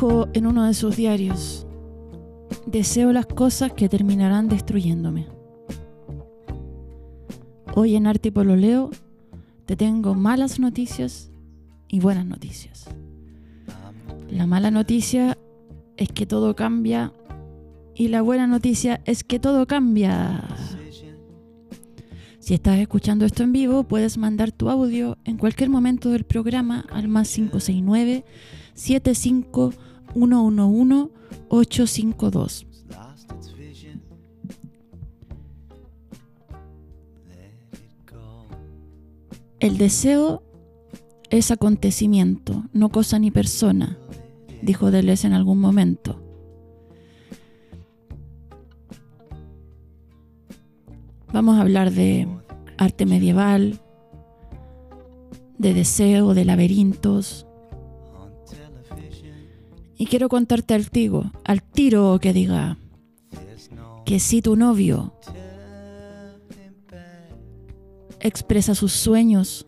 En uno de sus diarios, deseo las cosas que terminarán destruyéndome. Hoy en Arte y Pololeo te tengo malas noticias y buenas noticias. La mala noticia es que todo cambia y la buena noticia es que todo cambia. Si estás escuchando esto en vivo, puedes mandar tu audio en cualquier momento del programa al más 569 75111 852. El deseo es acontecimiento, no cosa ni persona, dijo Deleuze en algún momento. Vamos a hablar de arte medieval, de deseo, de laberintos. Y quiero contarte al tiro, al tiro que diga que si tu novio expresa sus sueños,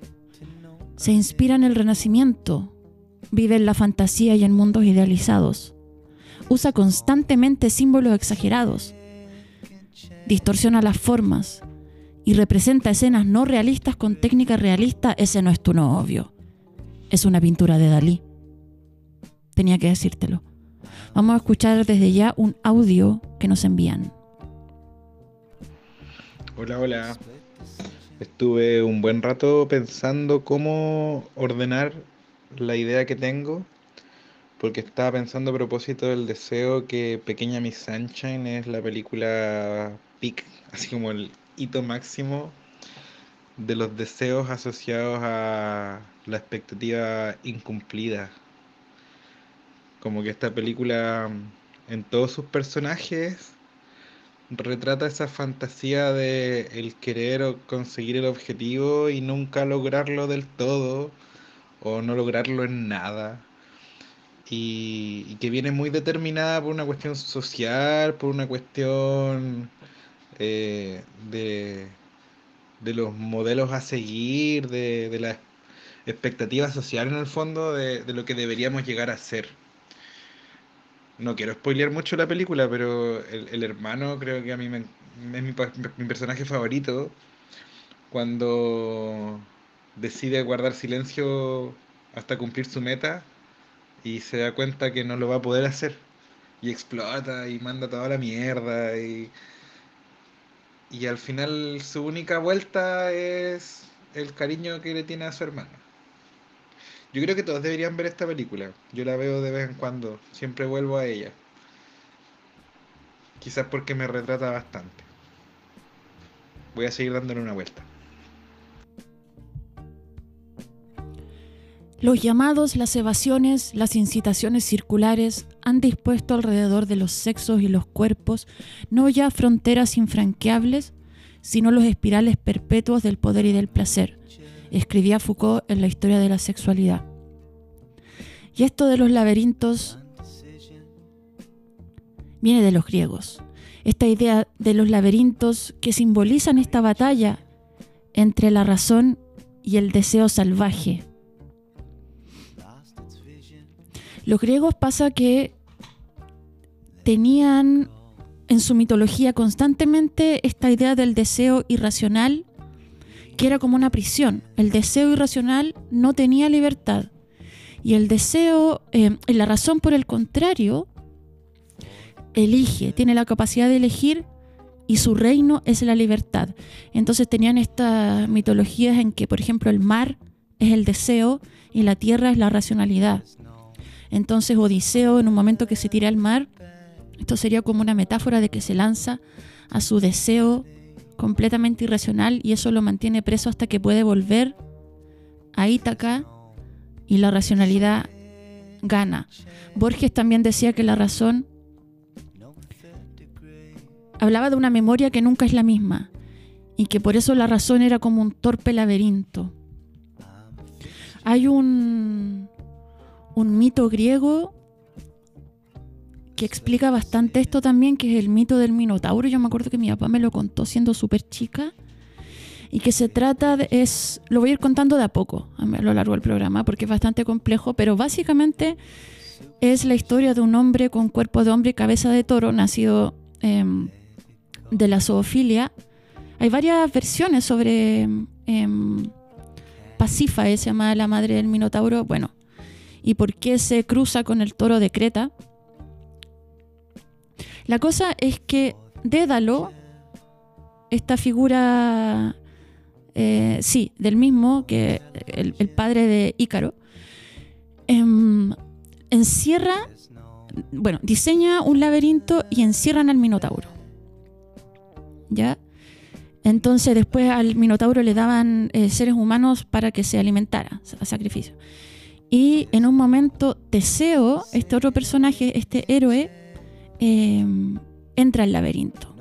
se inspira en el renacimiento, vive en la fantasía y en mundos idealizados, usa constantemente símbolos exagerados, distorsiona las formas y representa escenas no realistas con técnica realista, ese no es tu novio. Es una pintura de Dalí. Tenía que decírtelo. Vamos a escuchar desde ya un audio que nos envían. Hola, hola. Estuve un buen rato pensando cómo ordenar la idea que tengo, porque estaba pensando a propósito del deseo que Pequeña Miss Sunshine es la película peak, así como el hito máximo de los deseos asociados a la expectativa incumplida. Como que esta película en todos sus personajes retrata esa fantasía de el querer conseguir el objetivo y nunca lograrlo del todo o no lograrlo en nada. Y, que viene muy determinada por una cuestión social, por una cuestión eh, de, de, los modelos a seguir, de, de la expectativa social en el fondo de, de lo que deberíamos llegar a ser no quiero spoilear mucho la película, pero el, hermano creo que a mí me, es mi, personaje favorito. Cuando decide guardar silencio hasta cumplir su meta y se da cuenta que no lo va a poder hacer. Y explota y manda toda la mierda. Y, y al final su única vuelta es el cariño que le tiene a su hermano. Yo creo que todos deberían ver esta película. Yo la veo de vez en cuando. Siempre vuelvo a ella. Quizás porque me retrata bastante. Voy a seguir dándole una vuelta. Los llamados, las evasiones, las incitaciones circulares han dispuesto alrededor de los sexos y los cuerpos no ya fronteras infranqueables, sino los espirales perpetuos del poder y del placer, escribía Foucault en la historia de la sexualidad. Y esto de los laberintos viene de los griegos. Esta idea de los laberintos que simbolizan esta batalla entre la razón y el deseo salvaje. Los griegos pasa que tenían en su mitología constantemente esta idea del deseo irracional que era como una prisión. El deseo irracional no tenía libertad. Y el deseo, eh, la razón por el contrario, elige, tiene la capacidad de elegir y su reino es la libertad. Entonces tenían estas mitologías en que, por ejemplo, el mar es el deseo y la tierra es la racionalidad. Entonces Odiseo, en un momento que se tira al mar, esto sería como una metáfora de que se lanza a su deseo completamente irracional y eso lo mantiene preso hasta que puede volver a Ítaca y la racionalidad gana. Borges también decía que la razón hablaba de una memoria que nunca es la misma y que por eso la razón era como un torpe laberinto. Hay un, un mito griego que explica bastante esto también, que es el mito del Minotauro. Yo me acuerdo que mi papá me lo contó siendo súper chica. y que se trata de, es, lo voy a ir contando de a poco a lo largo del programa porque es bastante complejo, pero básicamente es la historia de un hombre con cuerpo de hombre y cabeza de toro, nacido em, de la zoofilia. Hay varias versiones sobre eh, se llama la madre del Minotauro. Bueno, ¿y por qué se cruza con el toro de Creta? La cosa es que Dédalo, esta figura, eh, sí, del mismo, que el, padre de Ícaro, em, encierra, bueno, diseña un laberinto y encierran al Minotauro. ¿Ya? Entonces después al Minotauro le daban eh, seres humanos para que se alimentara, a sacrificio. Y en un momento Teseo, este otro personaje, este héroe, em, entra al laberinto.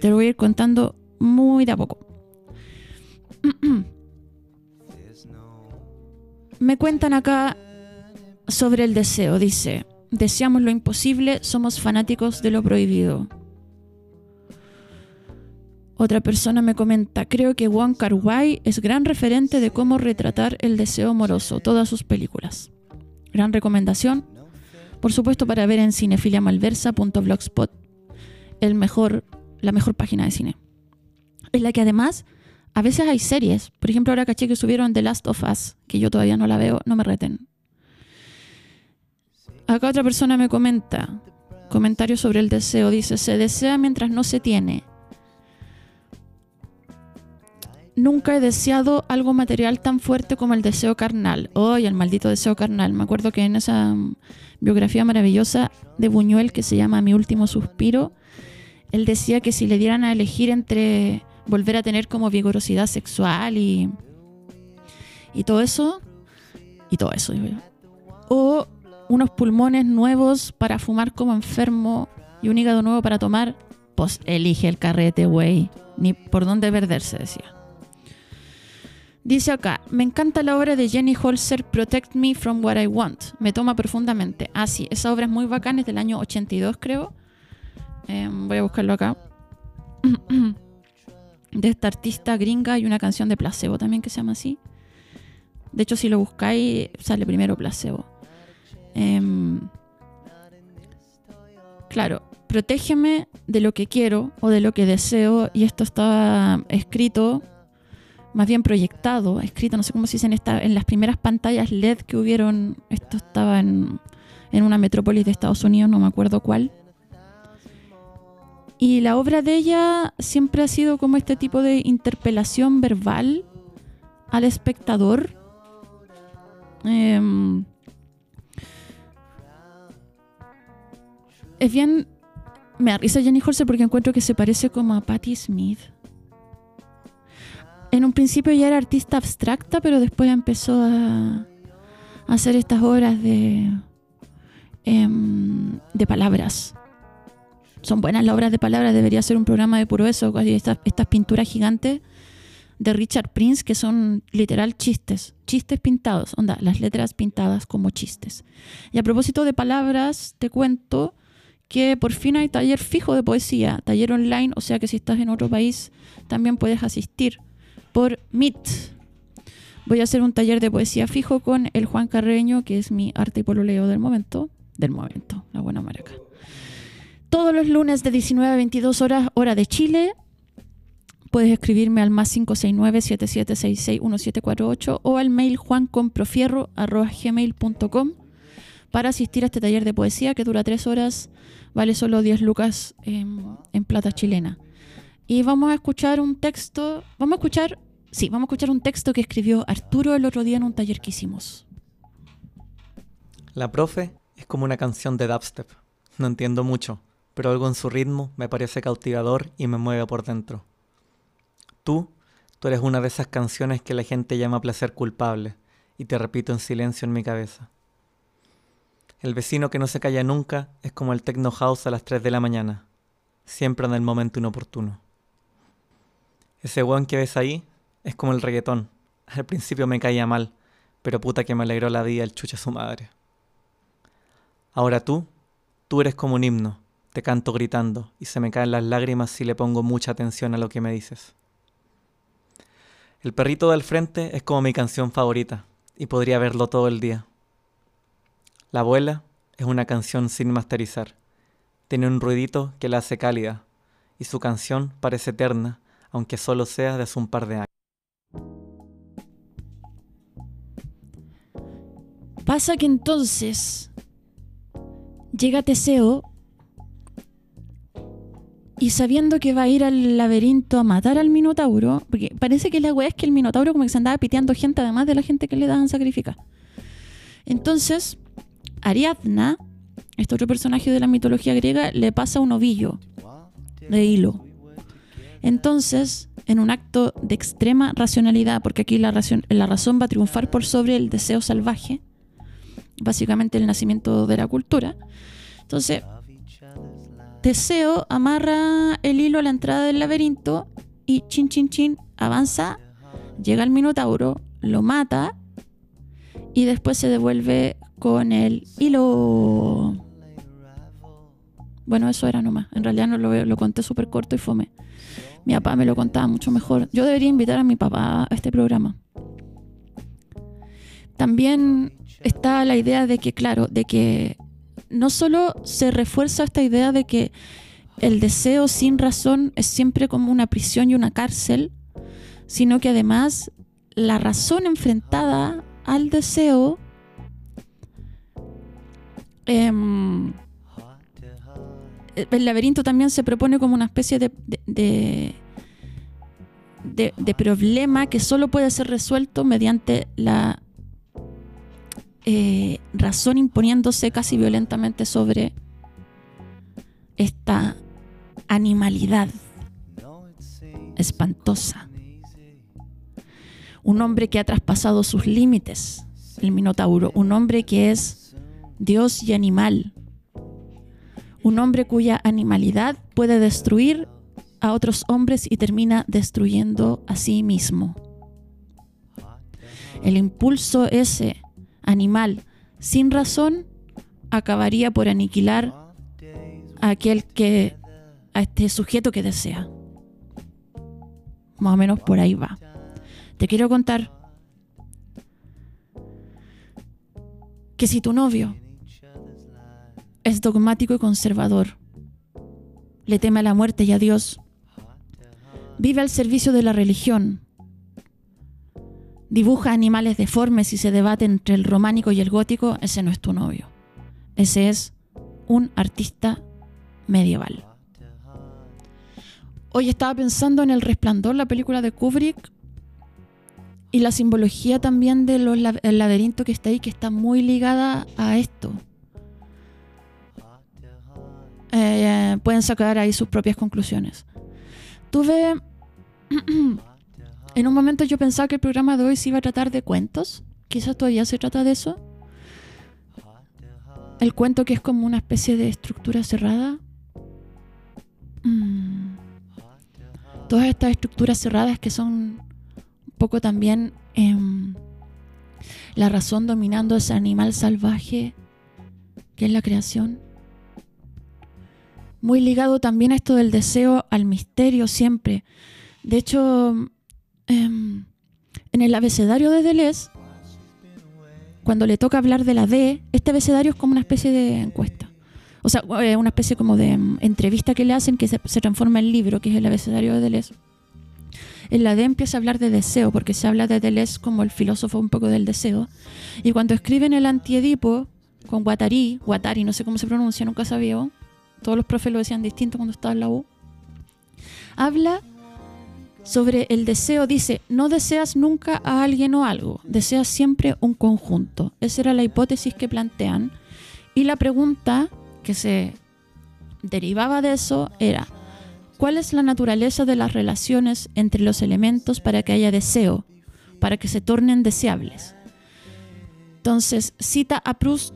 Te lo voy a ir contando muy de a poco. Me cuentan acá sobre el deseo. Dice, deseamos lo imposible, somos fanáticos de lo prohibido. Otra persona me comenta, creo que Wong Kar Wai es gran referente de cómo retratar el deseo amoroso, todas sus películas. Gran recomendación, por supuesto para ver en cinefiliamalversa.blogspot, el mejor, la mejor página de cine. En la que además a veces hay series, por ejemplo ahora caché que subieron The Last of Us, que yo todavía no la veo, no me reten. Acá otra persona me comenta, comentario sobre el deseo, dice, se desea mientras no se tiene nunca he deseado algo material tan fuerte como el deseo carnal. Hoy el maldito deseo carnal. Me acuerdo que en esa mm, biografía maravillosa de Buñuel que se llama Mi último suspiro, él decía que si le dieran a elegir entre volver a tener como vigorosidad sexual y, y todo eso, y todo eso, o unos pulmones nuevos para fumar como enfermo y un hígado nuevo para tomar, pues elige el carrete, güey. Ni por dónde perderse, decía. Dice acá, me encanta la obra de Jenny Holzer, Protect Me From What I Want. Me toma profundamente. Ah, sí, esa obra es muy bacana, es del año 82 creo. Em, voy a buscarlo acá. de esta artista gringa hay una canción de placebo también que se llama así. De hecho, si lo buscáis, sale primero placebo. Em, claro, protégeme de lo que quiero o de lo que deseo. Y esto está escrito más bien proyectado, escrito, no sé cómo se dice en, esta, en las primeras pantallas LED que hubieron, esto estaba en, en una metrópolis de Estados Unidos, no me acuerdo cuál. Y la obra de ella siempre ha sido como este tipo de interpelación verbal al espectador. Em, es bien. Me arriesga Jenny Holzer porque encuentro que se parece como a Patti Smith en un principio ya era artista abstracta, pero después empezó a, hacer estas obras de, em, de palabras. Son buenas las obras de palabras, debería ser un programa de puro eso, estas, estas pinturas gigantes de Richard Prince que son literal chistes, chistes pintados, onda, las letras pintadas como chistes. Y a propósito de palabras, te cuento que por fin hay taller fijo de poesía, taller online, o sea que si estás en otro país también puedes asistir por Meet. Voy a hacer un taller de poesía fijo con el Juan Carreño, que es mi arte y pololeo del momento. Del momento, la buena maraca. Todos los lunes de 19 a 22 horas, hora de Chile. Puedes escribirme al más 569-7766-1748 o al mail juancomprofierro.gmail.com para asistir a este taller de poesía que dura tres horas, vale solo 10 lucas en, en plata chilena. Y vamos a escuchar un texto, vamos a escuchar Sí, vamos a escuchar un texto que escribió Arturo el otro día en un taller que hicimos. La profe es como una canción de dubstep. No entiendo mucho, pero algo en su ritmo me parece cautivador y me mueve por dentro. Tú, tú eres una de esas canciones que la gente llama placer culpable y te repito en silencio en mi cabeza. El vecino que no se calla nunca es como el techno house a las 3 de la mañana, siempre en el momento inoportuno. Ese weón que ves ahí es como el reggaetón. Al principio me caía mal, pero puta que me alegró la vida el chucha su madre. Ahora tú, tú eres como un himno. Te canto gritando y se me caen las lágrimas si le pongo mucha atención a lo que me dices. El perrito del frente es como mi canción favorita y podría verlo todo el día. La abuela es una canción sin masterizar. Tiene un ruidito que la hace cálida y su canción parece eterna, aunque solo sea de hace un par de años. Pasa que entonces llega Teseo y sabiendo que va a ir al laberinto a matar al Minotauro, porque parece que la weá es que el Minotauro como que se andaba piteando gente además de la gente que le daban sacrificar. Entonces, Ariadna, este otro personaje de la mitología griega, le pasa un ovillo de hilo. Entonces, en un acto de extrema racionalidad, porque aquí la, la razón va a triunfar por sobre el deseo salvaje, básicamente el nacimiento de la cultura. Entonces, Teseo amarra el hilo a la entrada del laberinto y chin chin chin avanza, llega al Minotauro, lo mata y después se devuelve con el hilo. Bueno, eso era nomás. En realidad no lo, lo conté súper corto y fome. Mi papá me lo contaba mucho mejor. Yo debería invitar a mi papá a este programa. También está la idea de que, claro, de que no solo se refuerza esta idea de que el deseo sin razón es siempre como una prisión y una cárcel, sino que además la razón enfrentada al deseo em, el laberinto también se propone como una especie de, de, de, problema que solo puede ser resuelto mediante la eh, razón imponiéndose casi violentamente sobre esta animalidad espantosa. Un hombre que ha traspasado sus límites, el Minotauro, un hombre que es Dios y animal, un hombre cuya animalidad puede destruir a otros hombres y termina destruyendo a sí mismo. El impulso ese animal sin razón acabaría por aniquilar a aquel que a este sujeto que desea. Más o menos por ahí va. Te quiero contar que si tu novio es dogmático y conservador, le teme a la muerte y a Dios, vive al servicio de la religión, dibuja animales deformes y se debate entre el románico y el gótico, ese no es tu novio. Ese es un artista medieval. Hoy estaba pensando en El Resplandor, la película de Kubrick, y la simbología también del laberinto que está ahí, que está muy ligada a esto. Eh, pueden sacar ahí sus propias conclusiones. Tuve En un momento yo pensaba que el programa de hoy se iba a tratar de cuentos. Quizás todavía se trata de eso. El cuento que es como una especie de estructura cerrada. Mm. Todas estas estructuras cerradas que son un poco también em, la razón dominando ese animal salvaje que es la creación. Muy ligado también a esto del deseo al misterio siempre. De hecho, Em, en el abecedario de Deleuze, cuando le toca hablar de la D, este abecedario es como una especie de encuesta. O sea, eh, una especie como de em, entrevista que le hacen que se, transforma en libro, que es el abecedario de Deleuze. En la D empieza a hablar de deseo, porque se habla de Deleuze como el filósofo un poco del deseo. Y cuando escriben el antiedipo con Guattari, Guattari, no sé cómo se pronuncia, nunca sabía, todos los profes lo decían distinto cuando estaba en la U, habla sobre el deseo dice, no deseas nunca a alguien o algo, deseas siempre un conjunto. Esa era la hipótesis que plantean. Y la pregunta que se derivaba de eso era, ¿cuál es la naturaleza de las relaciones entre los elementos para que haya deseo, para que se tornen deseables? Entonces cita a Proust,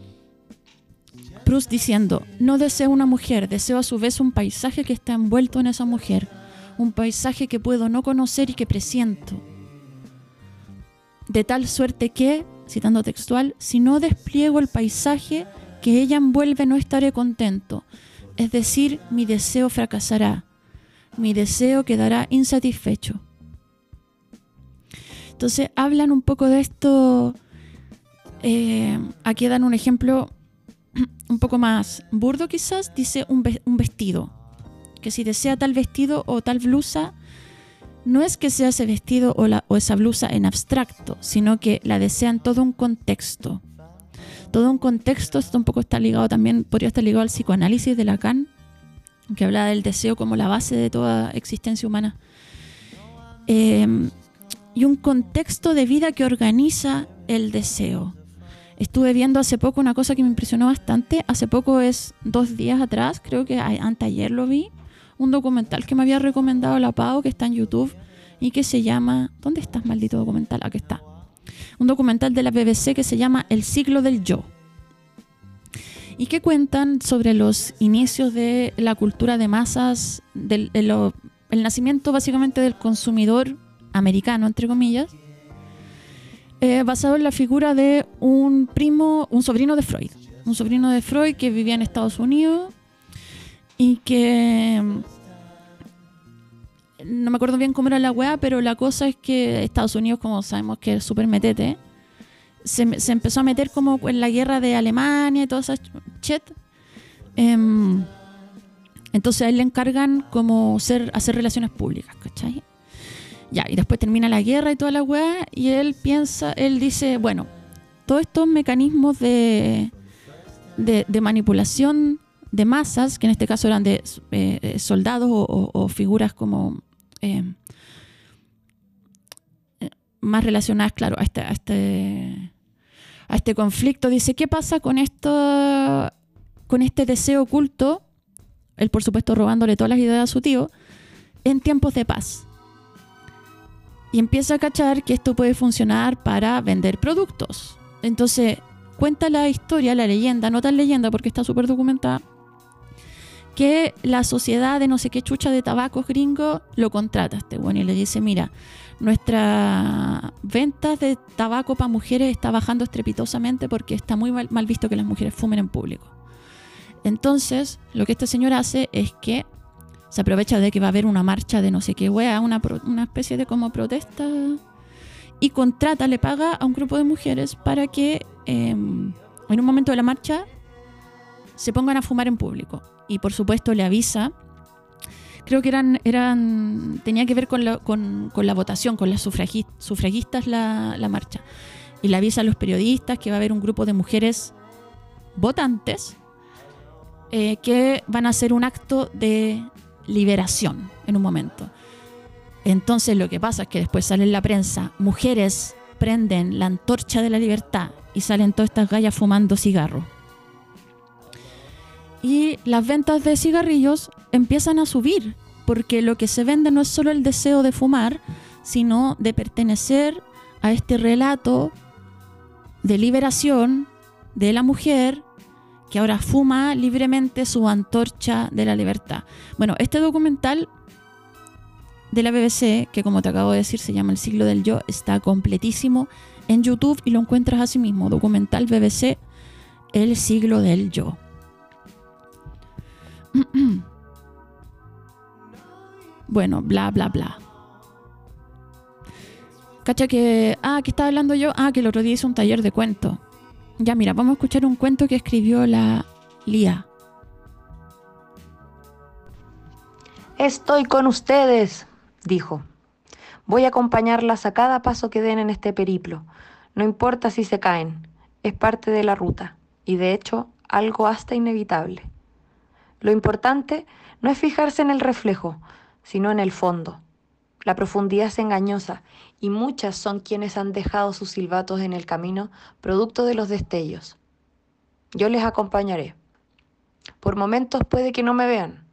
Proust diciendo, no deseo una mujer, deseo a su vez un paisaje que está envuelto en esa mujer un paisaje que puedo no conocer y que presiento. De tal suerte que, citando textual, si no despliego el paisaje que ella envuelve no estaré contento. Es decir, mi deseo fracasará, mi deseo quedará insatisfecho. Entonces hablan un poco de esto. eh, aquí dan un ejemplo un poco más burdo quizás. Dice un, ve- un vestido. Que si desea tal vestido o tal blusa, no es que sea ese vestido o, esa blusa en abstracto, sino que la desean todo un contexto. Todo un contexto, esto un poco está ligado también, podría estar ligado al psicoanálisis de Lacan, que habla del deseo como la base de toda existencia humana. Eh, y un contexto de vida que organiza el deseo. Estuve viendo hace poco una cosa que me impresionó bastante. Hace poco es dos días atrás, creo que anteayer lo vi, un documental que me había recomendado la Pau, que está en YouTube y que se llama... ¿Dónde estás, maldito documental? Aquí está. Un documental de la BBC que se llama El siglo del yo. Y que cuentan sobre los inicios de la cultura de masas, del, el nacimiento básicamente del consumidor americano, entre comillas, eh, basado en la figura de un primo, un sobrino de Freud. Un sobrino de Freud que vivía en Estados Unidos y que mm, no me acuerdo bien cómo era la weá, pero la cosa es que Estados Unidos, como sabemos que es súper metete, se, se empezó a meter como en la guerra de Alemania y todas esas chet. Em, entonces a él le encargan como ser, hacer relaciones públicas, ¿cachai? Ya, y después termina la guerra y toda la weá, y él piensa, él dice, bueno, todos estos mecanismos de, de, de manipulación de masas, que en este caso eran de eh, soldados o, figuras como eh, eh, más relacionadas, claro, a este, a este, a este conflicto. Dice, ¿qué pasa con esto, con este deseo oculto? Él, por supuesto, robándole todas las ideas a su tío, en tiempos de paz. Y empieza a cachar que esto puede funcionar para vender productos. Entonces, cuenta la historia, la leyenda, no tan leyenda porque está súper documentada, que la sociedad de no sé qué chucha de tabacos gringo lo contrata este bueno y le dice, mira, nuestra ventas de tabaco para mujeres está bajando estrepitosamente porque está muy mal, visto que las mujeres fumen en público. Entonces, lo que este señor hace es que se aprovecha de que va a haber una marcha de no sé qué wea, una, una especie de como protesta, y contrata, le paga a un grupo de mujeres para que eh, en un momento de la marcha se pongan a fumar en público. Y por supuesto le avisa, creo que eran, eran tenía que ver con la, con, con la votación, con las sufragi- sufragistas la, la marcha. Y le avisa a los periodistas que va a haber un grupo de mujeres votantes eh, que van a hacer un acto de liberación en un momento. Entonces lo que pasa es que después sale en la prensa, mujeres prenden la antorcha de la libertad y salen todas estas gallas fumando cigarros. Y las ventas de cigarrillos empiezan a subir, porque lo que se vende no es solo el deseo de fumar, sino de pertenecer a este relato de liberación de la mujer que ahora fuma libremente su antorcha de la libertad. Bueno, este documental de la BBC, que como te acabo de decir se llama El siglo del yo, está completísimo en YouTube y lo encuentras así mismo, documental BBC El siglo del yo. bueno, bla, bla, bla. Cacha que, ah, ¿qué estaba hablando yo? Ah, que el otro día hice un taller de cuento. Ya, mira, vamos a escuchar un cuento que escribió la Lía. Estoy con ustedes, dijo. Voy a acompañarlas a cada paso que den en este periplo. No importa si se caen, es parte de la ruta y de hecho algo hasta inevitable. Lo importante no es fijarse en el reflejo, sino en el fondo. La profundidad es engañosa y muchas son quienes han dejado sus silbatos en el camino producto de los destellos. Yo les acompañaré. Por momentos puede que no me vean.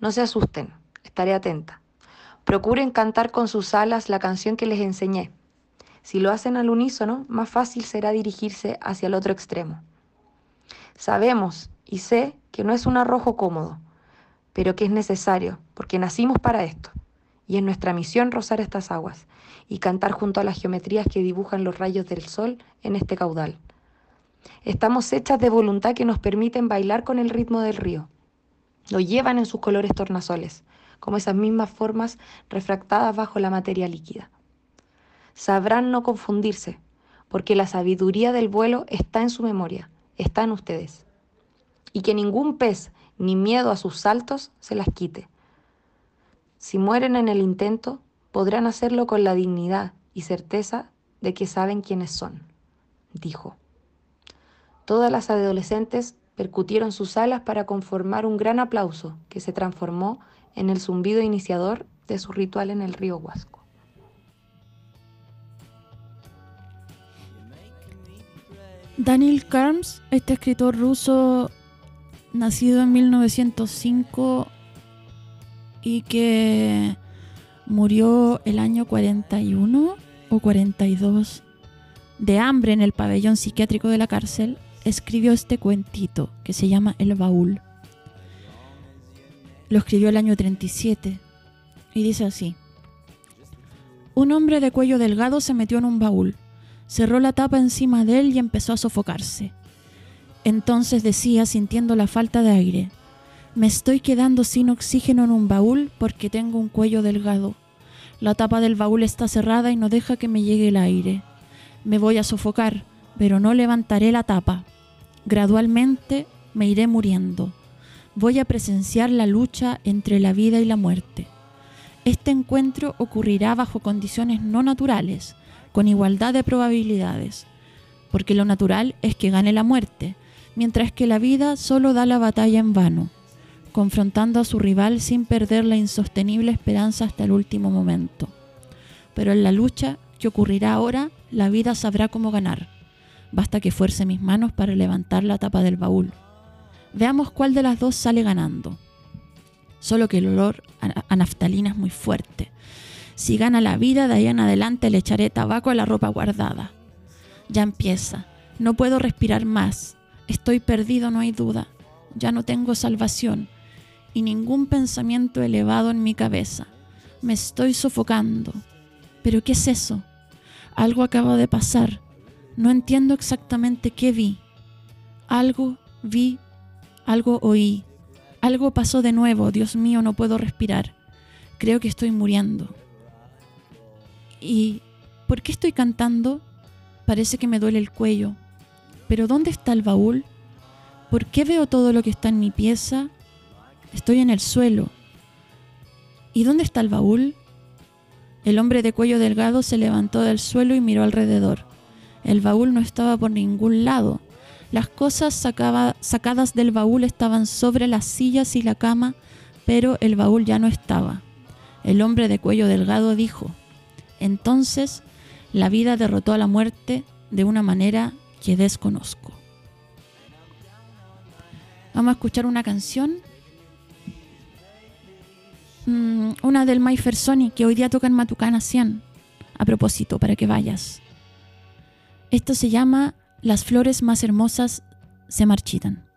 No se asusten, estaré atenta. Procuren cantar con sus alas la canción que les enseñé. Si lo hacen al unísono, más fácil será dirigirse hacia el otro extremo. Sabemos y sé que no es un arrojo cómodo, pero que es necesario, porque nacimos para esto. Y es nuestra misión rozar estas aguas y cantar junto a las geometrías que dibujan los rayos del sol en este caudal. Estamos hechas de voluntad que nos permiten bailar con el ritmo del río. Lo llevan en sus colores tornasoles, como esas mismas formas refractadas bajo la materia líquida. sabrán no confundirse, porque la sabiduría del vuelo está en su memoria, está en ustedes. Y que ningún pez ni miedo a sus saltos se las quite. Si mueren en el intento, podrán hacerlo con la dignidad y certeza de que saben quiénes son, dijo. Todas las adolescentes percutieron sus alas para conformar un gran aplauso que se transformó en el zumbido iniciador de su ritual en el río Huasco. Daniel Karms, este escritor ruso nacido en 1905 y que murió el año 41 o 42 de hambre en el pabellón psiquiátrico de la cárcel, escribió este cuentito que se llama El baúl. Lo escribió el año 37 y dice así. Un hombre de cuello delgado se metió en un baúl, cerró la tapa encima de él y empezó a sofocarse. Entonces decía, sintiendo la falta de aire, me estoy quedando sin oxígeno en un baúl porque tengo un cuello delgado. La tapa del baúl está cerrada y no deja que me llegue el aire. Me voy a sofocar, pero no levantaré la tapa. Gradualmente me iré muriendo. Voy a presenciar la lucha entre la vida y la muerte. Este encuentro ocurrirá bajo condiciones no naturales, con igualdad de probabilidades, porque lo natural es que gane la muerte, mientras que la vida solo da la batalla en vano, confrontando a su rival sin perder la insostenible esperanza hasta el último momento. Pero en la lucha que ocurrirá ahora, la vida sabrá cómo ganar. Basta que fuerce mis manos para levantar la tapa del baúl. Veamos cuál de las dos sale ganando. Solo que el olor a naftalina es muy fuerte. Si gana la vida, de ahí en adelante le echaré tabaco a la ropa guardada. Ya empieza. No puedo respirar más. Estoy perdido, no hay duda. Ya no tengo salvación y ningún pensamiento elevado en mi cabeza. Me estoy sofocando. ¿Pero qué es eso? Algo acaba de pasar. No entiendo exactamente qué vi. Algo vi, algo oí. Algo pasó de nuevo. Dios mío, no puedo respirar. Creo que estoy muriendo. ¿Y por qué estoy cantando? Parece que me duele el cuello. Pero ¿dónde está el baúl? ¿Por qué veo todo lo que está en mi pieza? Estoy en el suelo. ¿Y dónde está el baúl? El hombre de cuello delgado se levantó del suelo y miró alrededor. El baúl no estaba por ningún lado. Las cosas sacadas del baúl estaban sobre las sillas y la cama, pero el baúl ya no estaba. El hombre de cuello delgado dijo, entonces la vida derrotó a la muerte de una manera que desconozco. Vamos a escuchar una canción. Mm, una del Mayfer Sony que hoy día toca en Matucana 100. A propósito, para que vayas. Esto se llama Las flores más hermosas se marchitan.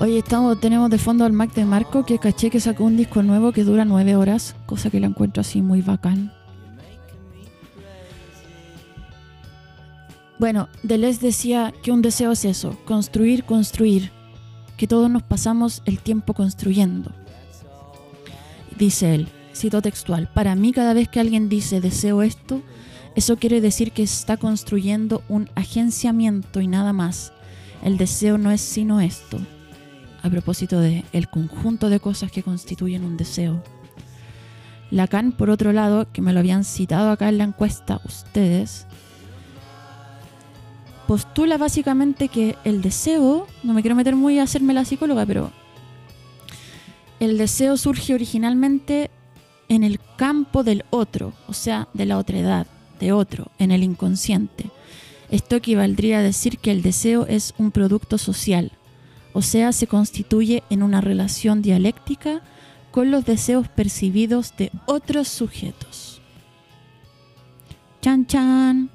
Oye, estamos, tenemos de fondo al Mac de Marco que caché que sacó un disco nuevo que dura nueve horas, cosa que la encuentro así muy bacán. Bueno, Deleuze decía que un deseo es eso, construir, construir, que todos nos pasamos el tiempo construyendo. Dice él, cito textual, para mí cada vez que alguien dice deseo esto, eso quiere decir que está construyendo un agenciamiento y nada más. El deseo no es sino esto, a propósito de el conjunto de cosas que constituyen un deseo. Lacan, por otro lado, que me lo habían citado acá en la encuesta ustedes, postula básicamente que el deseo, no me quiero meter muy a hacerme la psicóloga, pero el deseo surge originalmente en el campo del otro, o sea, de la otredad, de otro, en el inconsciente. Esto equivaldría a decir que el deseo es un producto social, o sea, se constituye en una relación dialéctica con los deseos percibidos de otros sujetos. Chan chan.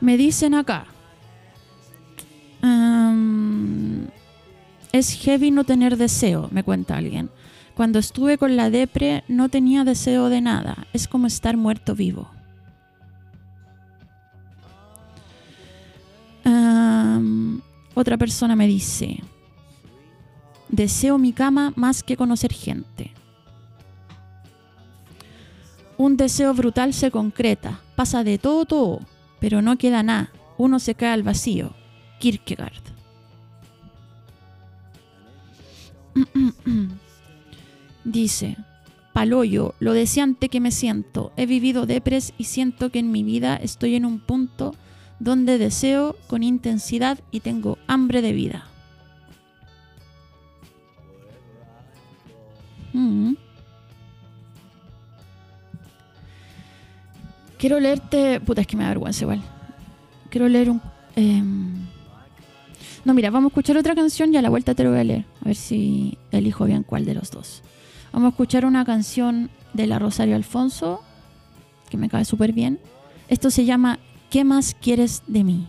Me dicen acá. es heavy no tener deseo, me cuenta alguien. Cuando estuve con la depre no tenía deseo de nada. Es como estar muerto vivo. Otra persona me dice, deseo mi cama más que conocer gente. Un deseo brutal se concreta, pasa de todo todo, pero no queda nada, uno se cae al vacío. Kierkegaard. Dice, paloyo, lo deseante que me siento, he vivido depres y siento que en mi vida estoy en un punto donde deseo con intensidad y tengo hambre de vida. Mm. Quiero leerte. Puta, es que me da vergüenza igual. Quiero leer un. Em, no, mira, vamos a escuchar otra canción y a la vuelta te lo voy a leer. A ver si elijo bien cuál de los dos. Vamos a escuchar una canción de la Rosario Alfonso, que me cae súper bien. Esto se llama ¿Qué más quieres de mí?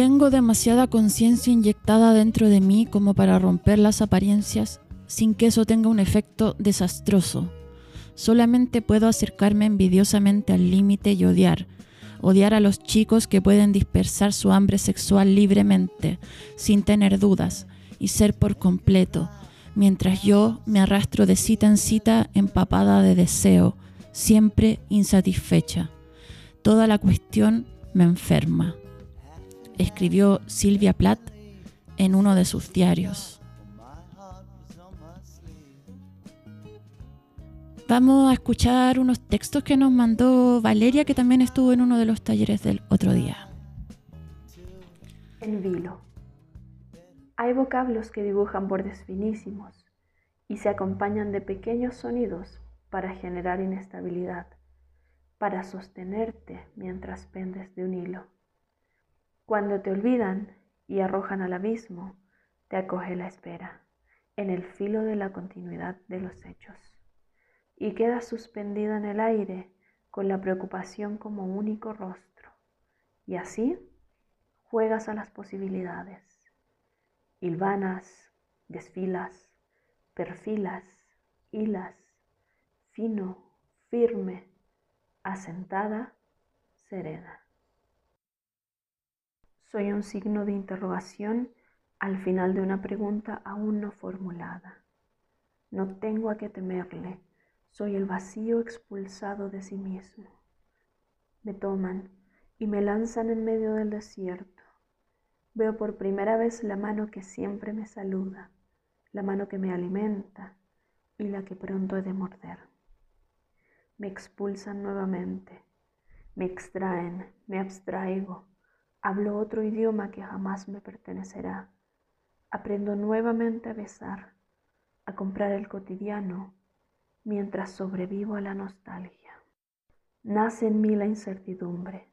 Tengo demasiada conciencia inyectada dentro de mí como para romper las apariencias sin que eso tenga un efecto desastroso. Solamente puedo acercarme envidiosamente al límite y odiar. Odiar a los chicos que pueden dispersar su hambre sexual libremente, sin tener dudas, y ser por completo, mientras yo me arrastro de cita en cita empapada de deseo, siempre insatisfecha. Toda la cuestión me enferma escribió Silvia Plath en uno de sus diarios. Vamos a escuchar unos textos que nos mandó Valeria, que también estuvo en uno de los talleres del otro día. En vilo. Hay vocablos que dibujan bordes finísimos y se acompañan de pequeños sonidos para generar inestabilidad, para sostenerte mientras pendes de un hilo. Cuando te olvidan y arrojan al abismo, te acoge la espera, en el filo de la continuidad de los hechos, y quedas suspendida en el aire con la preocupación como único rostro, y así juegas a las posibilidades, hilvanas, desfilas, perfilas, hilas, fino, firme, asentada, serena. Soy un signo de interrogación al final de una pregunta aún no formulada. No tengo a qué temerle, soy el vacío expulsado de sí mismo. Me toman y me lanzan en medio del desierto. Veo por primera vez la mano que siempre me saluda, la mano que me alimenta y la que pronto he de morder. Me expulsan nuevamente, me extraen, me abstraigo, hablo otro idioma que jamás me pertenecerá, aprendo nuevamente a besar, a comprar el cotidiano, mientras sobrevivo a la nostalgia. Nace en mí la incertidumbre.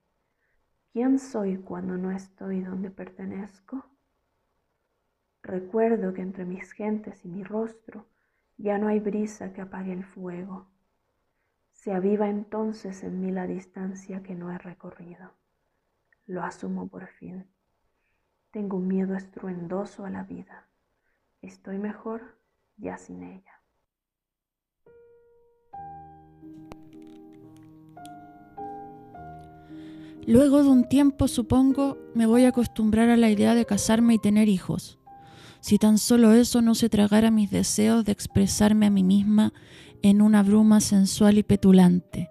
¿Quién soy cuando no estoy donde pertenezco? Recuerdo que entre mis gentes y mi rostro ya no hay brisa que apague el fuego. Se aviva entonces en mí la distancia que no he recorrido. Lo asumo por fin. Tengo un miedo estruendoso a la vida. Estoy mejor ya sin ella. Luego de un tiempo, supongo, me voy a acostumbrar a la idea de casarme y tener hijos. Si tan solo eso no se tragara mis deseos de expresarme a mí misma en una bruma sensual y petulante.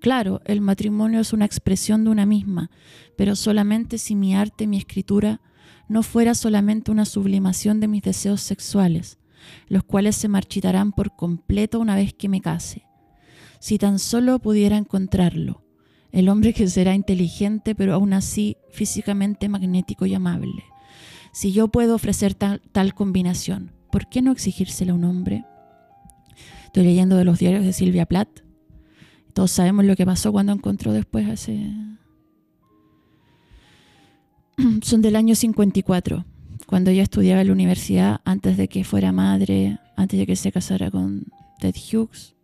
Claro, el matrimonio es una expresión de una misma, pero solamente si mi arte, mi escritura, no fuera solamente una sublimación de mis deseos sexuales, los cuales se marchitarán por completo una vez que me case. Si tan solo pudiera encontrarlo, el hombre que será inteligente pero aún así físicamente magnético y amable. Si yo puedo ofrecer tal, tal combinación, ¿por qué no exigírsela a un hombre? Estoy leyendo de los diarios de Silvia Plath. Todos sabemos lo que pasó cuando encontró después ese... Son del año 54, cuando ella estudiaba en la universidad, antes de que fuera madre, antes de que se casara con Ted Hughes.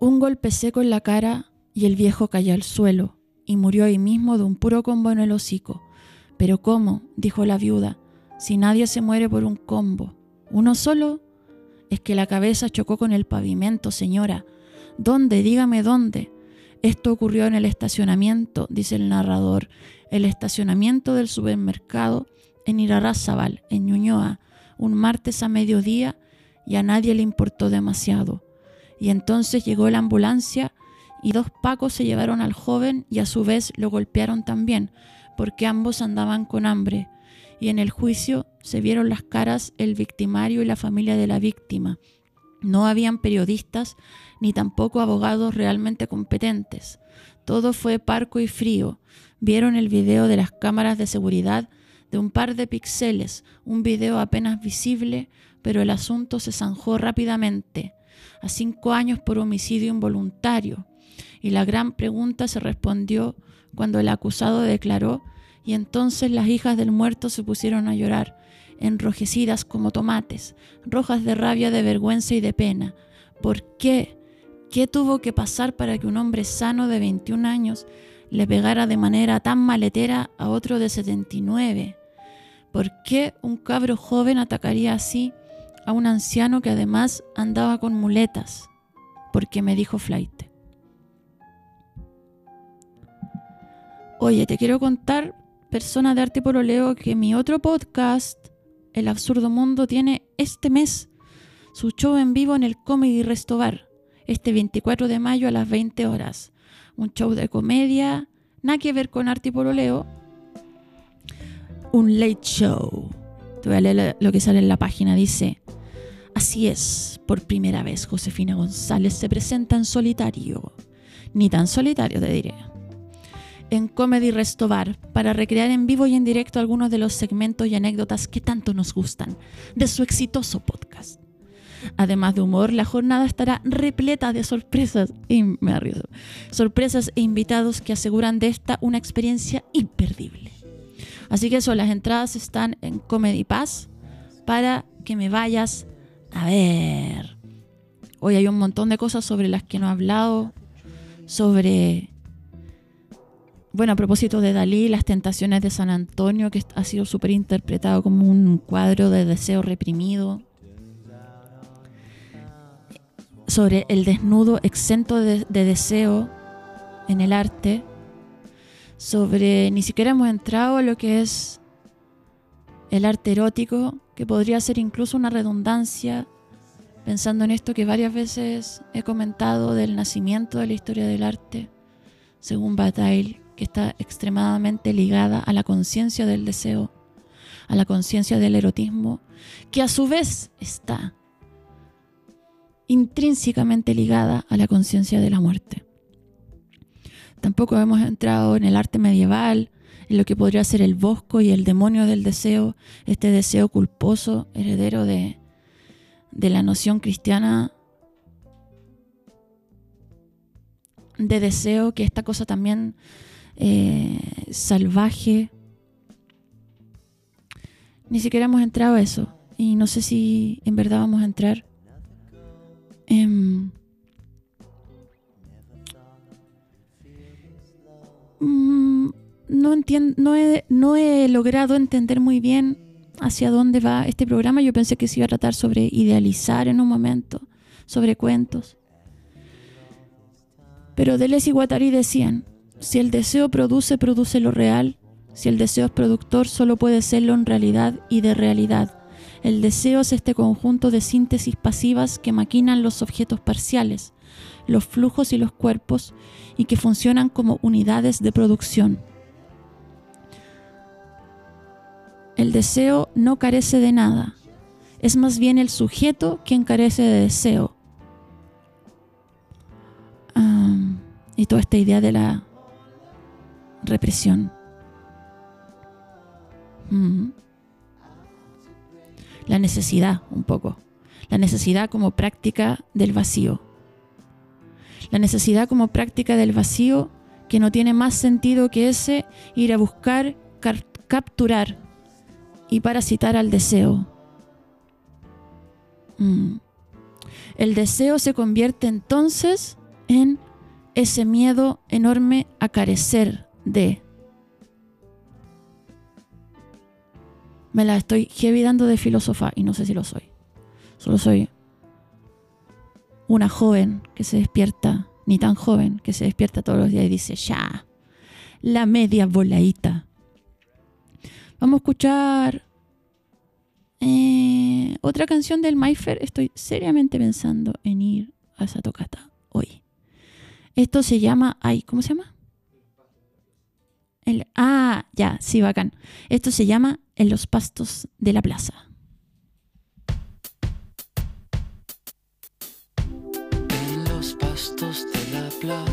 Un golpe seco en la cara y el viejo cayó al suelo y murió ahí mismo de un puro combo en el hocico. Pero ¿cómo? dijo la viuda, si nadie se muere por un combo. ¿Uno solo? Es que la cabeza chocó con el pavimento, señora. ¿Dónde? Dígame dónde. Esto ocurrió en el estacionamiento, dice el narrador, el estacionamiento del supermercado en Irarrázaval, en Ñuñoa, un martes a mediodía y a nadie le importó demasiado. Y entonces llegó la ambulancia y dos pacos se llevaron al joven y a su vez lo golpearon también, porque ambos andaban con hambre. Y en el juicio se vieron las caras el victimario y la familia de la víctima. No habían periodistas ni tampoco abogados realmente competentes. Todo fue parco y frío. Vieron el video de las cámaras de seguridad de un par de píxeles, un video apenas visible, pero el asunto se zanjó rápidamente a cinco años por homicidio involuntario. Y la gran pregunta se respondió cuando el acusado declaró y entonces las hijas del muerto se pusieron a llorar, enrojecidas como tomates, rojas de rabia, de vergüenza y de pena. ¿Por qué? ¿Qué tuvo que pasar para que un hombre sano de 21 años le pegara de manera tan maletera a otro de 79? ¿Por qué un cabro joven atacaría así a un anciano que además andaba con muletas, porque me dijo flight. Oye, te quiero contar, persona de arte pololeo, que mi otro podcast, El Absurdo Mundo, tiene este mes su show en vivo en el Comedy Restobar, este 24 de mayo a las 20 horas. Un show de comedia, nada que ver con arte pololeo, un late show te voy a leer lo que sale en la página. Dice, así es, por primera vez Josefina González se presenta en solitario. Ni tan solitario, te diré. En Comedy Restobar, para recrear en vivo y en directo algunos de los segmentos y anécdotas que tanto nos gustan de su exitoso podcast. Además de humor, la jornada estará repleta de sorpresas y me arriesgo, sorpresas e invitados que aseguran de esta una experiencia imperdible. Así que eso, las entradas están en Comedy Pass para que me vayas a ver. Hoy hay un montón de cosas sobre las que no he hablado, sobre, bueno, a propósito de Dalí, las tentaciones de San Antonio, que ha sido súper interpretado como un cuadro de deseo reprimido, sobre el desnudo exento de, de deseo en el arte, sobre, ni siquiera hemos entrado a lo que es el arte erótico, que podría ser incluso una redundancia, pensando en esto que varias veces he comentado del nacimiento de la historia del arte, según Bataille, que está extremadamente ligada a la conciencia del deseo, a la conciencia del erotismo, que a su vez está intrínsecamente ligada a la conciencia de la muerte. Tampoco hemos entrado en el arte medieval, en lo que podría ser el bosco y el demonio del deseo, este deseo culposo, heredero de, la noción cristiana de deseo, que esta cosa también eh, salvaje. Ni siquiera hemos entrado a eso. y no sé si en verdad vamos a entrar. Em, mm, no, entien- no, he, no he logrado entender muy bien hacia dónde va este programa. Yo pensé que se iba a tratar sobre idealizar en un momento, sobre cuentos. Pero Deleuze y Guattari decían, si el deseo produce, produce lo real. Si el deseo es productor, solo puede serlo en realidad y de realidad. El deseo es este conjunto de síntesis pasivas que maquinan los objetos parciales, los flujos y los cuerpos, y que funcionan como unidades de producción. El deseo no carece de nada, es más bien el sujeto quien carece de deseo. Am, y toda esta idea de la represión. La necesidad, un poco. La necesidad como práctica del vacío. La necesidad como práctica del vacío que no tiene más sentido que ese ir a buscar, car- capturar y parasitar al deseo. El deseo se convierte entonces en ese miedo enorme a carecer de. Me la estoy heavy dando de filósofa y no sé si lo soy. Solo soy una joven que se despierta, ni tan joven, que se despierta todos los días y dice, ya, la media voladita. Vamos a escuchar eh, otra canción del Mayfair. Estoy seriamente pensando en ir a esa tocata hoy. Esto se llama, ay, ¿cómo se llama? Ah, ya, sí, bacán. Esto se llama En los pastos de la plaza. En los pastos de la plaza,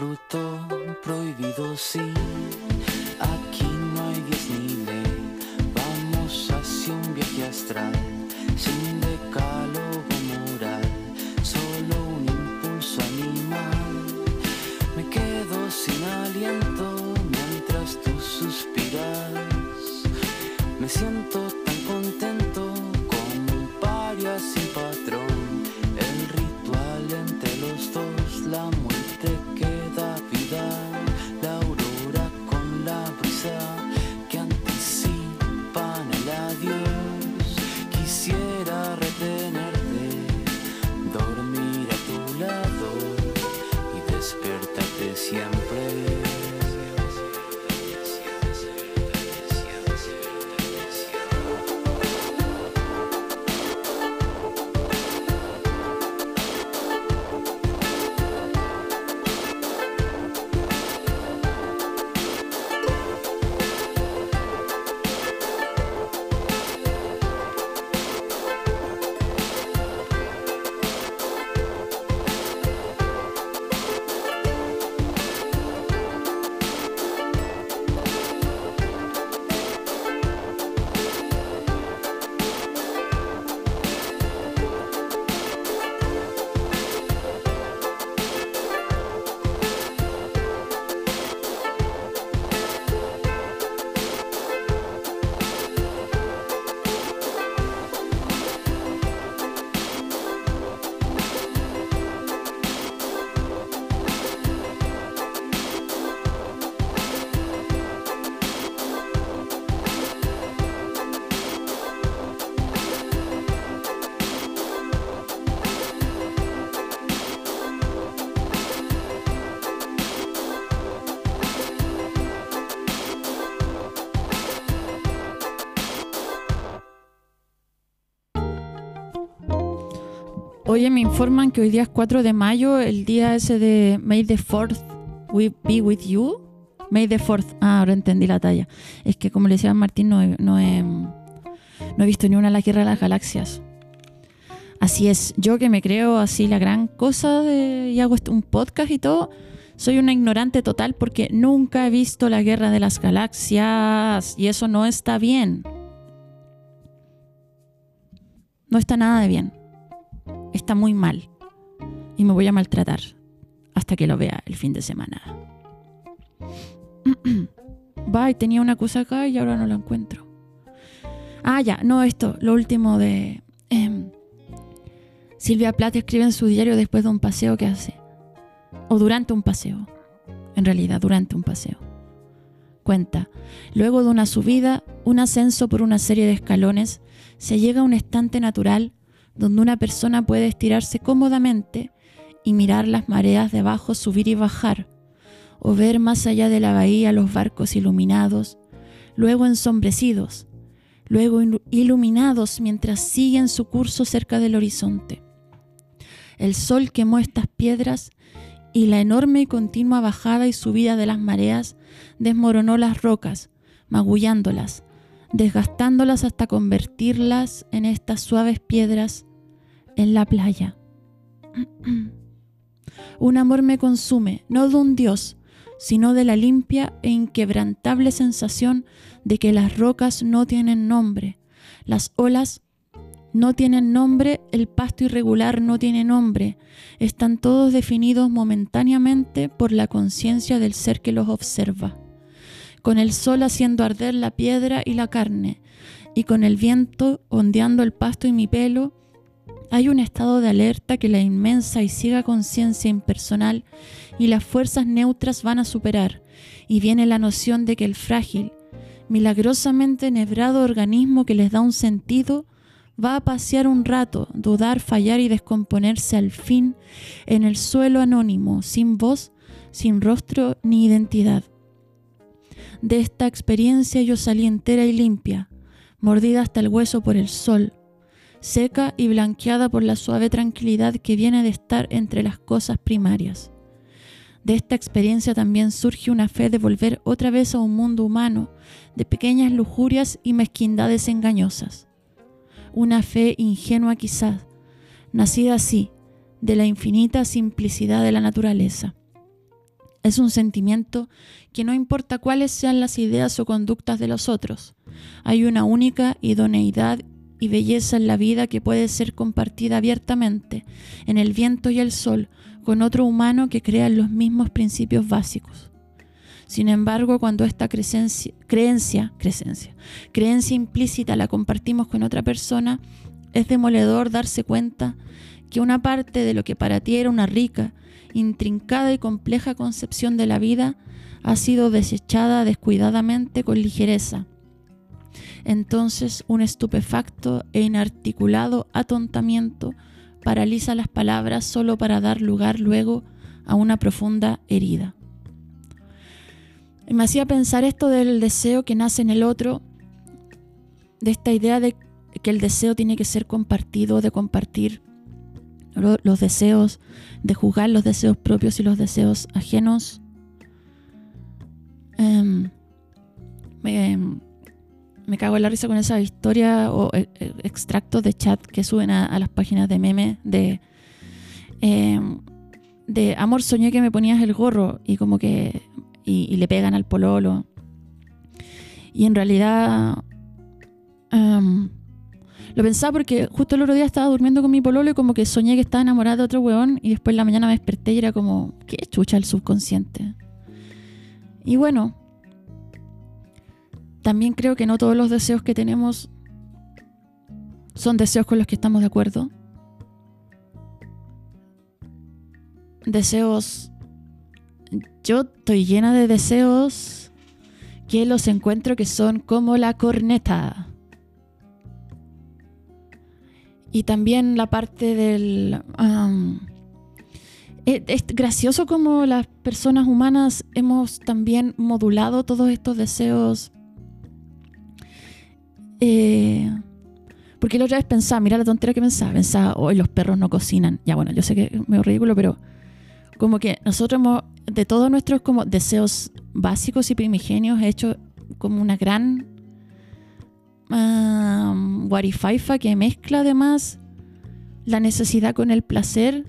fruto prohibido? Sí, aquí no hay diez ni ley. Vamos hacia un viaje astral, sin decálogo moral, solo un impulso animal. Me quedo sin aliento mientras tú suspiras. Me siento Oye, me informan que hoy día es 4 de mayo, el día ese de May the 4th we be with you. May the 4th. Ah, ahora entendí la talla. Es que como le decía Martín, no he, visto ni una de la Guerra de las Galaxias. Así es, yo que me creo así la gran cosa de, y hago un podcast y todo, soy una ignorante total porque nunca he visto la Guerra de las Galaxias y eso no está bien. No está nada de bien. Está muy mal. Y me voy a maltratar hasta que lo vea el fin de semana. Bye, tenía una cosa acá y ahora no la encuentro. Ah, ya, no, esto, lo último de... em, Silvia Plath escribe en su diario después de un paseo que hace. O durante un paseo. En realidad, durante un paseo. Cuenta, luego de una subida, un ascenso por una serie de escalones, se llega a un estante natural donde una persona puede estirarse cómodamente y mirar las mareas debajo subir y bajar, o ver más allá de la bahía los barcos iluminados, luego ensombrecidos, luego ilu- iluminados mientras siguen su curso cerca del horizonte. El sol quemó estas piedras y la enorme y continua bajada y subida de las mareas desmoronó las rocas, magullándolas, desgastándolas hasta convertirlas en estas suaves piedras en la playa. Un amor me consume, no de un dios, sino de la limpia e inquebrantable sensación de que las rocas no tienen nombre, las olas no tienen nombre, el pasto irregular no tiene nombre, están todos definidos momentáneamente por la conciencia del ser que los observa, con el sol haciendo arder la piedra y la carne, y con el viento ondeando el pasto y mi pelo, hay un estado de alerta que la inmensa y ciega conciencia impersonal y las fuerzas neutras van a superar, y viene la noción de que el frágil, milagrosamente enhebrado organismo que les da un sentido, va a pasear un rato, dudar, fallar y descomponerse al fin en el suelo anónimo, sin voz, sin rostro ni identidad. De esta experiencia yo salí entera y limpia, mordida hasta el hueso por el sol, seca y blanqueada por la suave tranquilidad que viene de estar entre las cosas primarias. De esta experiencia también surge una fe de volver otra vez a un mundo humano, de pequeñas lujurias y mezquindades engañosas. Una fe ingenua quizás, nacida así, de la infinita simplicidad de la naturaleza. Es un sentimiento que no importa cuáles sean las ideas o conductas de los otros, hay una única idoneidad y belleza en la vida que puede ser compartida abiertamente en el viento y el sol con otro humano que crea los mismos principios básicos. Sin embargo, cuando esta creencia, creencia, creencia implícita la compartimos con otra persona, es demoledor darse cuenta que una parte de lo que para ti era una rica, intrincada y compleja concepción de la vida ha sido desechada descuidadamente con ligereza. Entonces un estupefacto e inarticulado atontamiento paraliza las palabras solo para dar lugar luego a una profunda herida. Me hacía pensar esto del deseo que nace en el otro, de esta idea de que el deseo tiene que ser compartido, de compartir lo- los deseos, de juzgar los deseos propios y los deseos ajenos. Em, me, me cago en la risa con esa historia o eh, eh, extractos de chat que suben a, las páginas de meme de em, de amor soñé que me ponías el gorro y como que y, le pegan al pololo. Y en realidad em, lo pensaba porque justo el otro día estaba durmiendo con mi pololo y como que soñé que estaba enamorada de otro weón y después en la mañana me desperté y era como qué chucha el subconsciente y bueno también creo que no todos los deseos que tenemos son deseos con los que estamos de acuerdo. Deseos... Yo estoy llena de deseos que los encuentro que son como la corneta. Y también la parte del... es, es gracioso como las personas humanas hemos también modulado todos estos deseos eh, Porque la otra vez pensaba, mira la tontera que pensaba, pensaba, hoy los perros no cocinan. Ya bueno, yo sé que es medio ridículo, pero como que nosotros hemos, de todos nuestros como deseos básicos y primigenios, hecho como una gran um, que mezcla además la necesidad con el placer,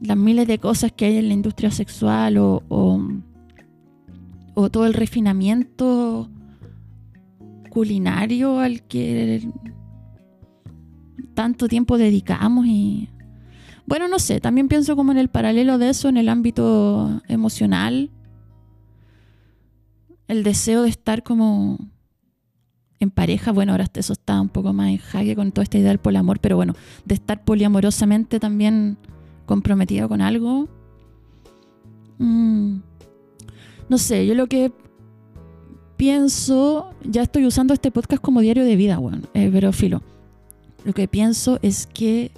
las miles de cosas que hay en la industria sexual o, o todo el refinamiento culinario al que tanto tiempo dedicamos y bueno, no sé, también pienso como en el paralelo de eso en el ámbito emocional, el deseo de estar como en pareja, bueno, ahora eso está un poco más en jaque con toda esta idea del poliamor, pero bueno, de estar poliamorosamente también comprometido con algo. Mm, no sé, yo lo que pienso, ya estoy usando este podcast como diario de vida, bueno, eh, pero filo. Lo que pienso es que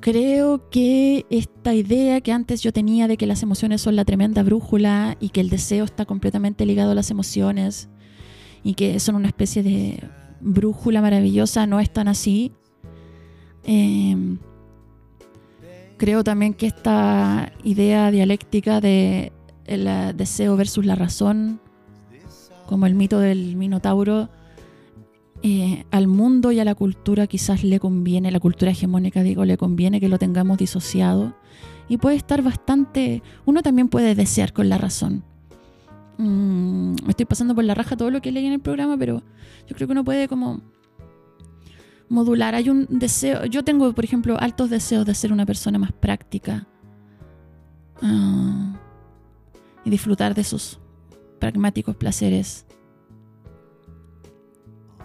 creo que esta idea que antes yo tenía de que las emociones son la tremenda brújula y que el deseo está completamente ligado a las emociones y que son una especie de brújula maravillosa, no es tan así. Eh, creo también que esta idea dialéctica de el eh, deseo versus la razón, como el mito del Minotauro, eh, al mundo y a la cultura quizás le conviene, la cultura hegemónica digo, le conviene que lo tengamos disociado y puede estar bastante, uno también puede desear con la razón. Mm, me estoy pasando por la raja todo lo que leí en el programa, pero yo creo que uno puede como modular. Hay un deseo, yo tengo, por ejemplo, altos deseos de ser una persona más práctica ah, y disfrutar de sus pragmáticos placeres.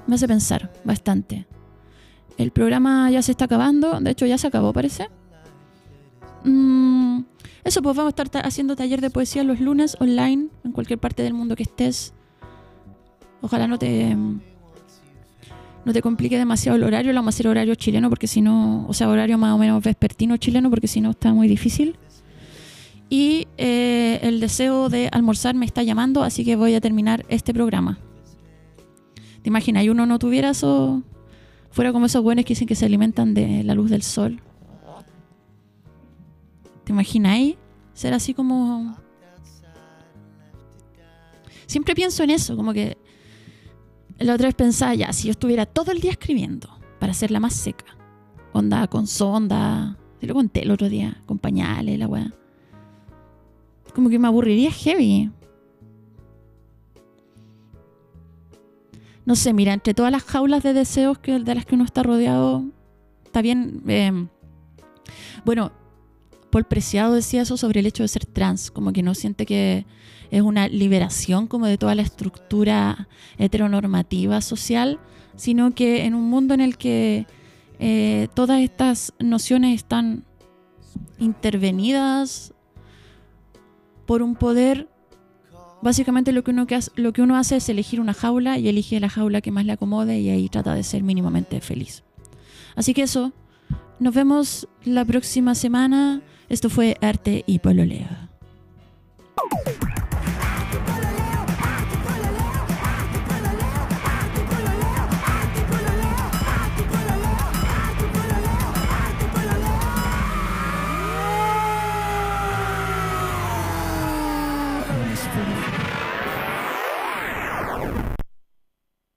Me hace pensar bastante. El programa ya se está acabando, de hecho ya se acabó, parece. Mm, eso, pues vamos a estar ta- haciendo taller de poesía los lunes online, en cualquier parte del mundo que estés. Ojalá no te no te complique demasiado el horario, lo vamos a hacer horario chileno porque si no, o sea, horario más o menos vespertino chileno porque si no está muy difícil. Y eh, el deseo de almorzar me está llamando, así que voy a terminar este programa. ¿Te imaginas? Y uno no tuviera eso, fuera como esos buenos que dicen que se alimentan de la luz del sol. ¿Te imagináis? Ser así como... Siempre pienso en eso, como que la otra vez pensaba ya, si yo estuviera todo el día escribiendo para hacerla más seca, onda con sonda, te lo conté el otro día, con pañales, la weá. Como que me aburriría heavy. No sé, mira, entre todas las jaulas de deseos de las que uno está rodeado, está bien. eh, bueno, Paul Preciado decía eso sobre el hecho de ser trans, como que no siente que es una liberación como de toda la estructura heteronormativa social, sino que en un mundo en el que eh, todas estas nociones están intervenidas por un poder, básicamente lo que, uno hace, lo que uno hace es elegir una jaula y elige la jaula que más le acomode y ahí trata de ser mínimamente feliz. Así que eso, nos vemos la próxima semana. Esto fue Arte y. Pololeo.